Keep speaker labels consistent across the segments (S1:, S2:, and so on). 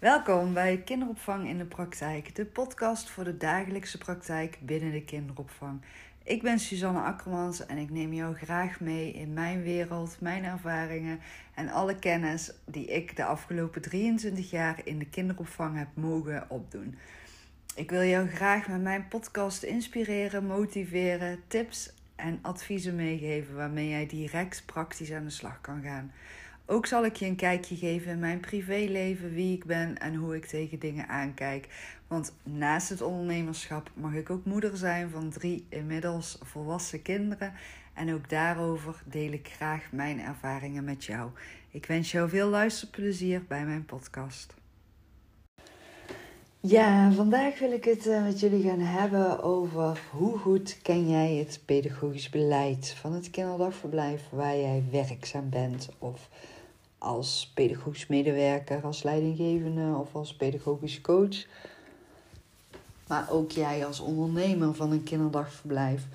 S1: Welkom bij Kinderopvang in de Praktijk, de podcast voor de dagelijkse praktijk binnen de kinderopvang. Ik ben Suzanne Akkermans en ik neem jou graag mee in mijn wereld, mijn ervaringen en alle kennis die ik de afgelopen 23 jaar in de kinderopvang heb mogen opdoen. Ik wil jou graag met mijn podcast inspireren, motiveren, tips en adviezen meegeven waarmee jij direct praktisch aan de slag kan gaan. Ook zal ik je een kijkje geven in mijn privéleven, wie ik ben en hoe ik tegen dingen aankijk. Want naast het ondernemerschap mag ik ook moeder zijn van drie inmiddels volwassen kinderen. En ook daarover deel ik graag mijn ervaringen met jou. Ik wens jou veel luisterplezier bij mijn podcast. Ja, vandaag wil ik het eh, met jullie gaan hebben over hoe goed ken jij het pedagogisch beleid van het kinderdagverblijf waar jij werkzaam bent of als pedagogisch medewerker, als leidinggevende of als pedagogisch coach. Maar ook jij als ondernemer van een kinderdagverblijf.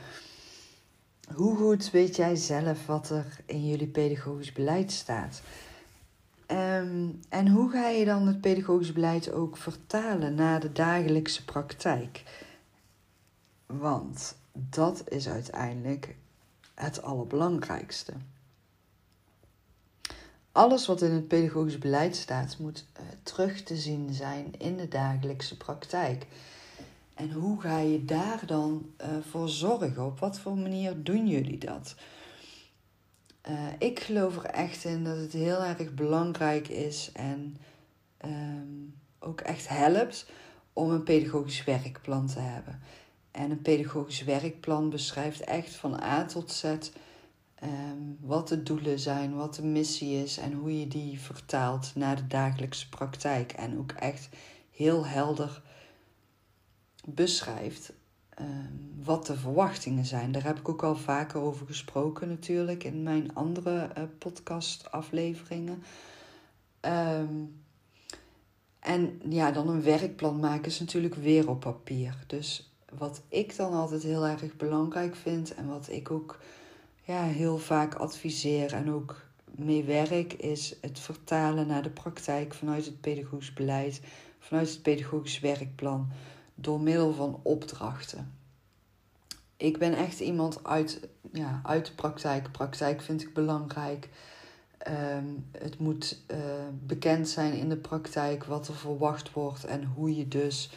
S1: Hoe goed weet jij zelf wat er in jullie pedagogisch beleid staat? Ehm, en hoe ga je dan het pedagogisch beleid ook vertalen naar de dagelijkse praktijk? Want dat is uiteindelijk het allerbelangrijkste. Alles wat in het pedagogisch beleid staat, moet uh, terug te zien zijn in de dagelijkse praktijk. En hoe ga je daar dan uh, voor zorgen? Op wat voor manier doen jullie dat? Uh, ik geloof er echt in dat het heel erg belangrijk is en um, ook echt helpt om een pedagogisch werkplan te hebben. En een pedagogisch werkplan beschrijft echt van A tot Z um, wat de doelen zijn, wat de missie is en hoe je die vertaalt naar de dagelijkse praktijk. En ook echt heel helder beschrijft um, wat de verwachtingen zijn. Daar heb ik ook al vaker over gesproken natuurlijk in mijn andere uh, podcastafleveringen. Um, en ja, dan een werkplan maken is natuurlijk weer op papier. Dus wat ik dan altijd heel erg belangrijk vind en wat ik ook ja, heel vaak adviseer en ook mee werk, is het vertalen naar de praktijk vanuit het pedagogisch beleid, vanuit het pedagogisch werkplan, door middel van opdrachten. Ik ben echt iemand uit, ja, uit de praktijk. Praktijk vind ik belangrijk. Um, het moet uh, bekend zijn in de praktijk wat er verwacht wordt en hoe je dus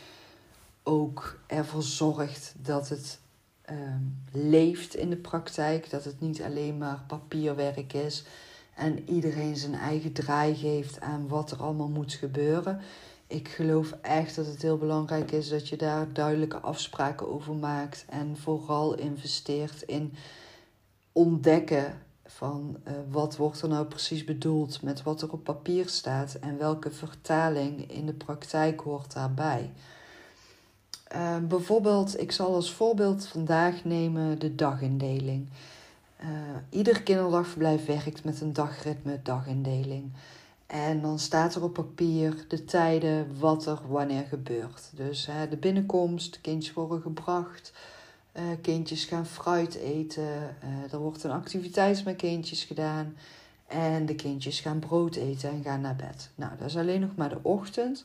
S1: ook ervoor zorgt dat het um, leeft in de praktijk. Dat het niet alleen maar papierwerk is en iedereen zijn eigen draai geeft aan wat er allemaal moet gebeuren. Ik geloof echt dat het heel belangrijk is dat je daar duidelijke afspraken over maakt en vooral investeert in ontdekken van uh, wat wordt er nou precies bedoeld met wat er op papier staat en welke vertaling in de praktijk hoort daarbij. Uh, bijvoorbeeld, ik zal als voorbeeld vandaag nemen de dagindeling. Uh, ieder kinderdagverblijf werkt met een dagritme dagindeling. En dan staat er op papier de tijden, wat er wanneer gebeurt. Dus hè, de binnenkomst, kindjes worden gebracht, uh, kindjes gaan fruit eten, uh, er wordt een activiteit met kindjes gedaan en de kindjes gaan brood eten en gaan naar bed. Nou, dat is alleen nog maar de ochtend.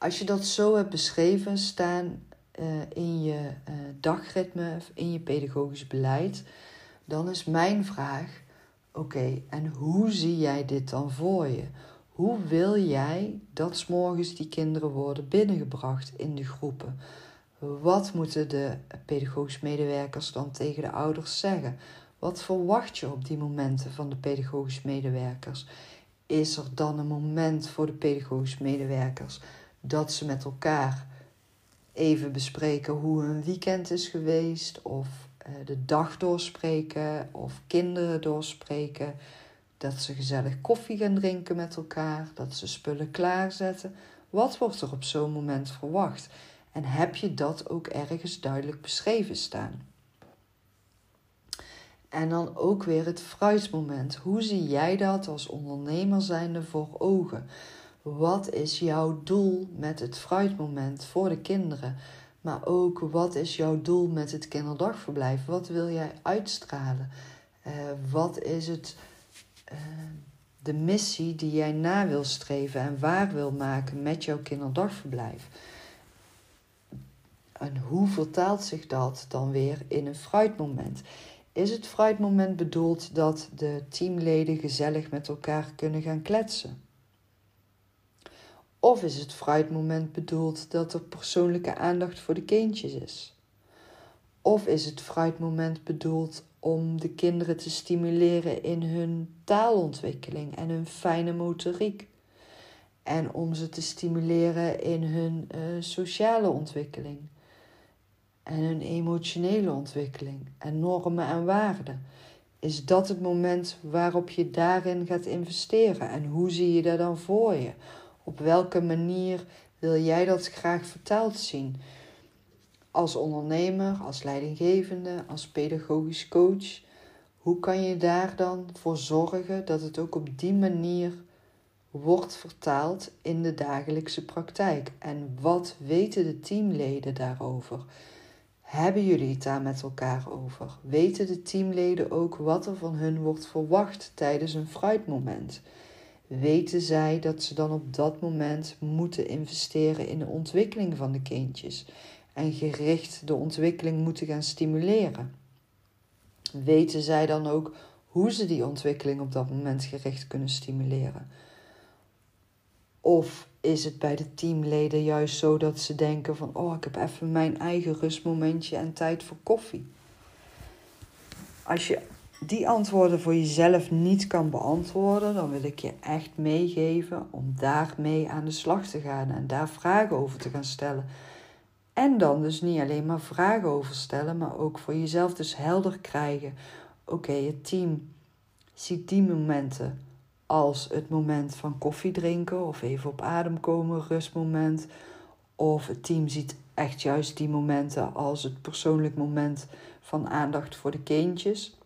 S1: Als je dat zo hebt beschreven staan uh, in je uh, dagritme, in je pedagogisch beleid, dan is mijn vraag: oké, en hoe zie jij dit dan voor je? Hoe wil jij dat s morgens die kinderen worden binnengebracht in de groepen? Wat moeten de pedagogisch medewerkers dan tegen de ouders zeggen? Wat verwacht je op die momenten van de pedagogisch medewerkers? Is er dan een moment voor de pedagogisch medewerkers dat ze met elkaar even bespreken hoe hun weekend is geweest, of uh, de dag doorspreken, of kinderen doorspreken. Dat ze gezellig koffie gaan drinken met elkaar, dat ze spullen klaarzetten. Wat wordt er op zo'n moment verwacht? En heb je dat ook ergens duidelijk beschreven staan? En dan ook weer het fruitmoment. Hoe zie jij dat als ondernemer zijnde voor ogen? Wat is jouw doel met het fruitmoment voor de kinderen? Maar ook wat is jouw doel met het kinderdagverblijf? Wat wil jij uitstralen? Uh, wat is het uh, de missie die jij na wil streven en waar wil maken met jouw kinderdagverblijf. En hoe vertaalt zich dat dan weer in een fruitmoment? Is het fruitmoment bedoeld dat de teamleden gezellig met elkaar kunnen gaan kletsen? Of is het fruitmoment bedoeld dat er persoonlijke aandacht voor de kindjes is? Of is het fruitmoment bedoeld om de kinderen te stimuleren in hun taalontwikkeling en hun fijne motoriek? En om ze te stimuleren in hun uh, sociale ontwikkeling en hun emotionele ontwikkeling en normen en waarden? Is dat het moment waarop je daarin gaat investeren? En hoe zie je dat dan voor je? Op welke manier wil jij dat graag verteld zien? Als ondernemer, als leidinggevende, als pedagogisch coach, hoe kan je daar dan voor zorgen dat het ook op die manier wordt vertaald in de dagelijkse praktijk? En wat weten de teamleden daarover? Hebben jullie het daar met elkaar over? Weten de teamleden ook wat er van hun wordt verwacht tijdens een fruitmoment? Weten zij dat ze dan op dat moment moeten investeren in de ontwikkeling van de kindjes en gericht de ontwikkeling moeten gaan stimuleren. Weten zij dan ook hoe ze die ontwikkeling op dat moment gericht kunnen stimuleren? Of is het bij de teamleden juist zo dat ze denken van oh, ik heb even mijn eigen rustmomentje en tijd voor koffie? Als je die antwoorden voor jezelf niet kan beantwoorden, dan wil ik je echt meegeven om daarmee aan de slag te gaan en daar vragen over te gaan stellen. En dan dus niet alleen maar vragen over stellen, maar ook voor jezelf dus helder krijgen. Oké, het team ziet die momenten als het moment van koffie drinken of even op adem komen, rustmoment. Of het team ziet echt juist die momenten als het persoonlijk moment van aandacht voor de kindjes.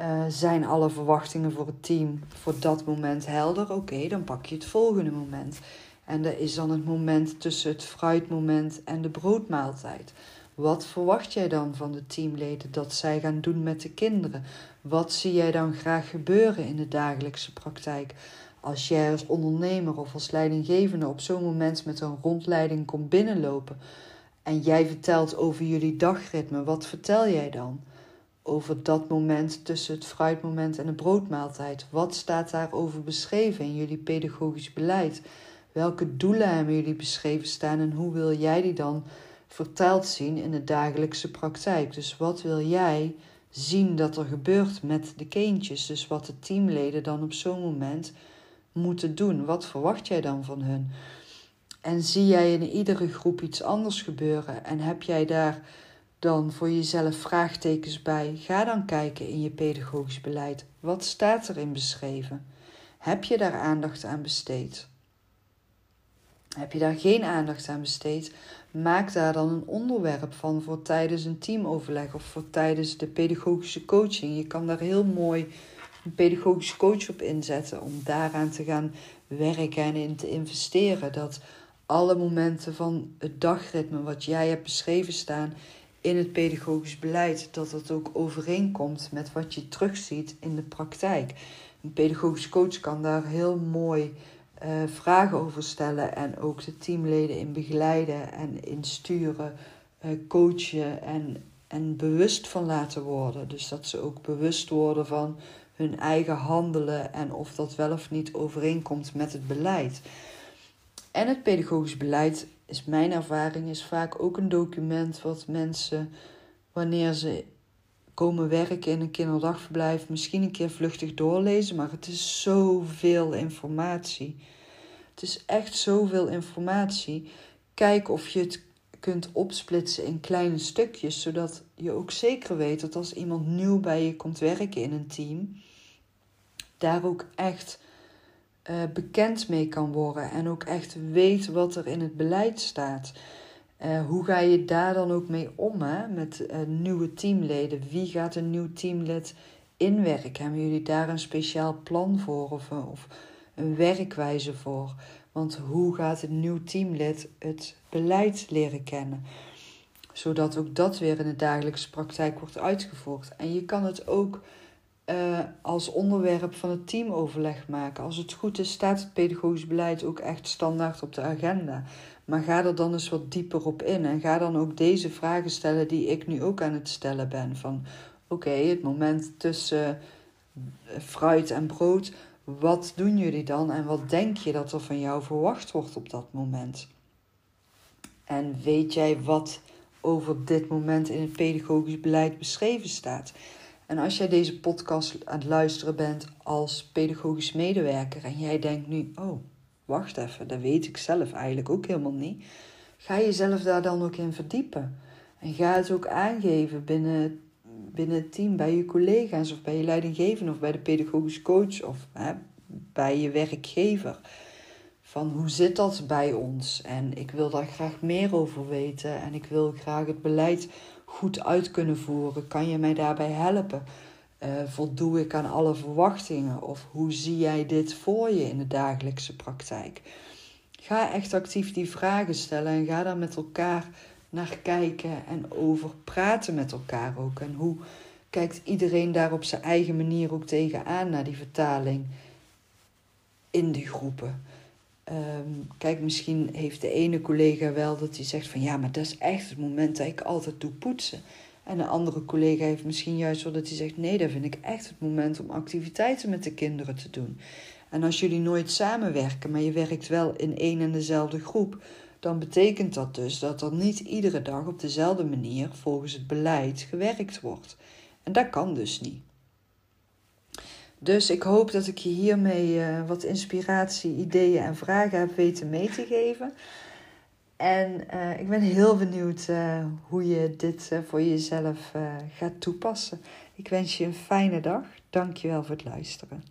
S1: Uh, zijn alle verwachtingen voor het team voor dat moment helder? Oké, dan pak je het volgende moment. En dat is dan het moment tussen het fruitmoment en de broodmaaltijd. Wat verwacht jij dan van de teamleden dat zij gaan doen met de kinderen? Wat zie jij dan graag gebeuren in de dagelijkse praktijk? Als jij als ondernemer of als leidinggevende op zo'n moment met een rondleiding komt binnenlopen en jij vertelt over jullie dagritme, wat vertel jij dan? Over dat moment tussen het fruitmoment en de broodmaaltijd. Wat staat daarover beschreven in jullie pedagogisch beleid? Welke doelen hebben jullie beschreven staan en hoe wil jij die dan verteld zien in de dagelijkse praktijk? Dus wat wil jij zien dat er gebeurt met de kindjes? Dus wat de teamleden dan op zo'n moment moeten doen. Wat verwacht jij dan van hun? En zie jij in iedere groep iets anders gebeuren en heb jij daar dan voor jezelf vraagtekens bij. Ga dan kijken in je pedagogisch beleid. Wat staat erin beschreven? Heb je daar aandacht aan besteed? Heb je daar geen aandacht aan besteed? Maak daar dan een onderwerp van voor tijdens een teamoverleg of voor tijdens de pedagogische coaching. Je kan daar heel mooi een pedagogische coach op inzetten om daaraan te gaan werken en in te investeren. Dat alle momenten van het dagritme wat jij hebt beschreven staan in het pedagogisch beleid, dat dat ook overeenkomt met wat je terugziet in de praktijk. Een pedagogisch coach kan daar heel mooi uh, vragen over stellen en ook de teamleden in begeleiden en in sturen, uh, coachen en, en bewust van laten worden. Dus dat ze ook bewust worden van hun eigen handelen en of dat wel of niet overeenkomt met het beleid. En het pedagogisch beleid is mijn ervaring, is vaak ook een document wat mensen, wanneer ze komen werken in een kinderdagverblijf, misschien een keer vluchtig doorlezen, maar het is zoveel informatie. Het is echt zoveel informatie. Kijk of je het kunt opsplitsen in kleine stukjes, zodat je ook zeker weet dat als iemand nieuw bij je komt werken in een team, daar ook echt uh, bekend mee kan worden en ook echt weet wat er in het beleid staat. Uh, hoe ga je daar dan ook mee om hè? met uh, nieuwe teamleden? Wie gaat een nieuw teamlid inwerken? Hebben jullie daar een speciaal plan voor of, of een werkwijze voor? Want hoe gaat een nieuw teamlid het beleid leren kennen? Zodat ook dat weer in de dagelijkse praktijk wordt uitgevoerd. En je kan het ook uh, als onderwerp van het teamoverleg maken. Als het goed is, staat het pedagogisch beleid ook echt standaard op de agenda. Maar ga er dan eens wat dieper op in en ga dan ook deze vragen stellen die ik nu ook aan het stellen ben. Van oké, het moment tussen eh, fruit en brood, wat doen jullie dan en wat denk je dat er van jou verwacht wordt op dat moment? En weet jij wat over dit moment in het pedagogisch beleid beschreven staat? En als jij deze podcast aan het luisteren bent als pedagogisch medewerker en jij denkt nu, oh, wacht even, dat weet ik zelf eigenlijk ook helemaal niet. Ga jezelf daar dan ook in verdiepen. En ga het ook aangeven binnen, binnen het team, bij je collega's of bij je leidinggevende of bij de pedagogisch coach of hè, bij je werkgever. Van hoe zit dat bij ons? En ik wil daar graag meer over weten en ik wil graag het beleid goed uit kunnen voeren? Kan je mij daarbij helpen? Uh, voldoe ik aan alle verwachtingen? Of hoe zie jij dit voor je in de dagelijkse praktijk? Ga echt actief die vragen stellen en ga daar met elkaar naar kijken en over praten met elkaar ook. En hoe kijkt iedereen daar op zijn eigen manier ook tegenaan naar die vertaling in die groepen? Um, kijk, misschien heeft de ene collega wel dat hij zegt van ja, maar dat is echt het moment dat ik altijd doe poetsen. En een andere collega heeft misschien juist wel dat hij zegt nee, dat vind ik echt het moment om activiteiten met de kinderen te doen. En als jullie nooit samenwerken, maar je werkt wel in één en dezelfde groep, dan betekent dat dus dat er niet iedere dag op dezelfde manier volgens het beleid gewerkt wordt. En dat kan dus niet. Dus ik hoop dat ik je hiermee uh, wat inspiratie, ideeën en vragen heb weten mee te geven. En uh, ik ben heel benieuwd uh, hoe je dit voor jezelf gaat toepassen. Ik wens je een fijne dag. Dankjewel voor het luisteren.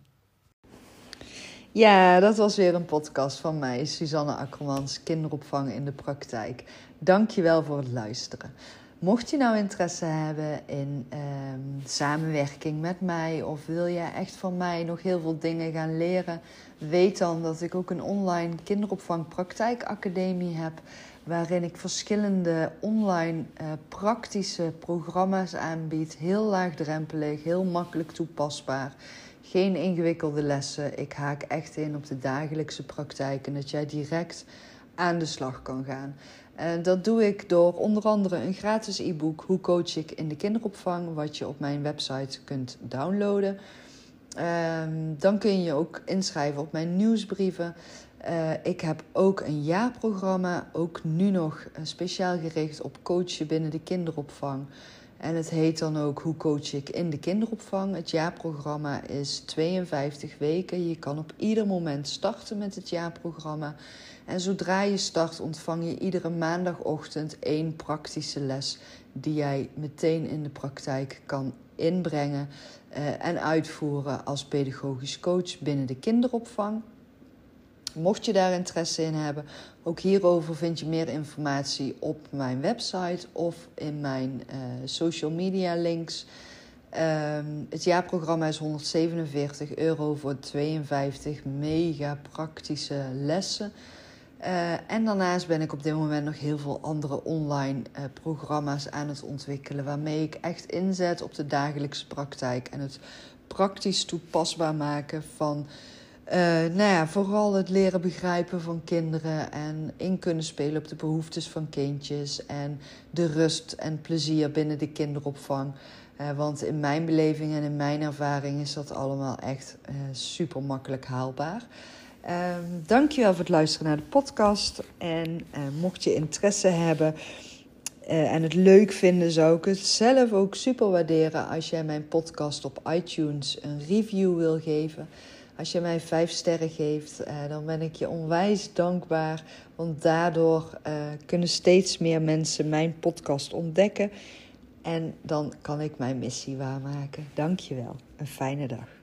S1: Ja, dat was weer een podcast van mij, Suzanne Akkermans, kinderopvang in de praktijk. Dankjewel voor het luisteren. Mocht je nou interesse hebben in ehm, samenwerking met mij of wil je echt van mij nog heel veel dingen gaan leren, weet dan dat ik ook een online kinderopvang praktijkacademie heb. Waarin ik verschillende online uh, praktische programma's aanbied. Heel laagdrempelig, heel makkelijk toepasbaar. Geen ingewikkelde lessen. Ik haak echt in op de dagelijkse praktijk en dat jij direct aan de slag kan gaan. En dat doe ik door onder andere een gratis e-book Hoe coach ik in de kinderopvang, wat je op mijn website kunt downloaden. Ehm, dan kun je ook inschrijven op mijn nieuwsbrieven. Uh, ik heb ook een jaarprogramma, ook nu nog eh, speciaal gericht op coachen binnen de kinderopvang. En het heet dan ook Hoe coach ik in de kinderopvang. Het jaarprogramma is 52 weken. Je kan op ieder moment starten met het jaarprogramma. En zodra je start, ontvang je iedere maandagochtend één praktische les die jij meteen in de praktijk kan inbrengen uh, en uitvoeren als pedagogisch coach binnen de kinderopvang. Mocht je daar interesse in hebben, ook hierover vind je meer informatie op mijn website of in mijn uh, social media links. Um, het jaarprogramma is 147 euro voor 52 mega praktische lessen. Uh, en daarnaast ben ik op dit moment nog heel veel andere online uh, programma's aan het ontwikkelen. Waarmee ik echt inzet op de dagelijkse praktijk. En het praktisch toepasbaar maken van. Uh, nou ja, vooral het leren begrijpen van kinderen. En in kunnen spelen op de behoeftes van kindjes. En de rust en plezier binnen de kinderopvang. want in mijn beleving en in mijn ervaring is dat allemaal echt super makkelijk haalbaar. Um, dankjewel voor het luisteren naar de podcast. En uh, mocht je interesse hebben uh, en het leuk vinden, zou ik het zelf ook super waarderen als jij mijn podcast op iTunes een review wil geven. Als je mij vijf sterren geeft, uh, dan ben ik je onwijs dankbaar. Want daardoor kunnen steeds meer mensen mijn podcast ontdekken. En dan kan ik mijn missie waarmaken. Dankjewel. Een fijne dag.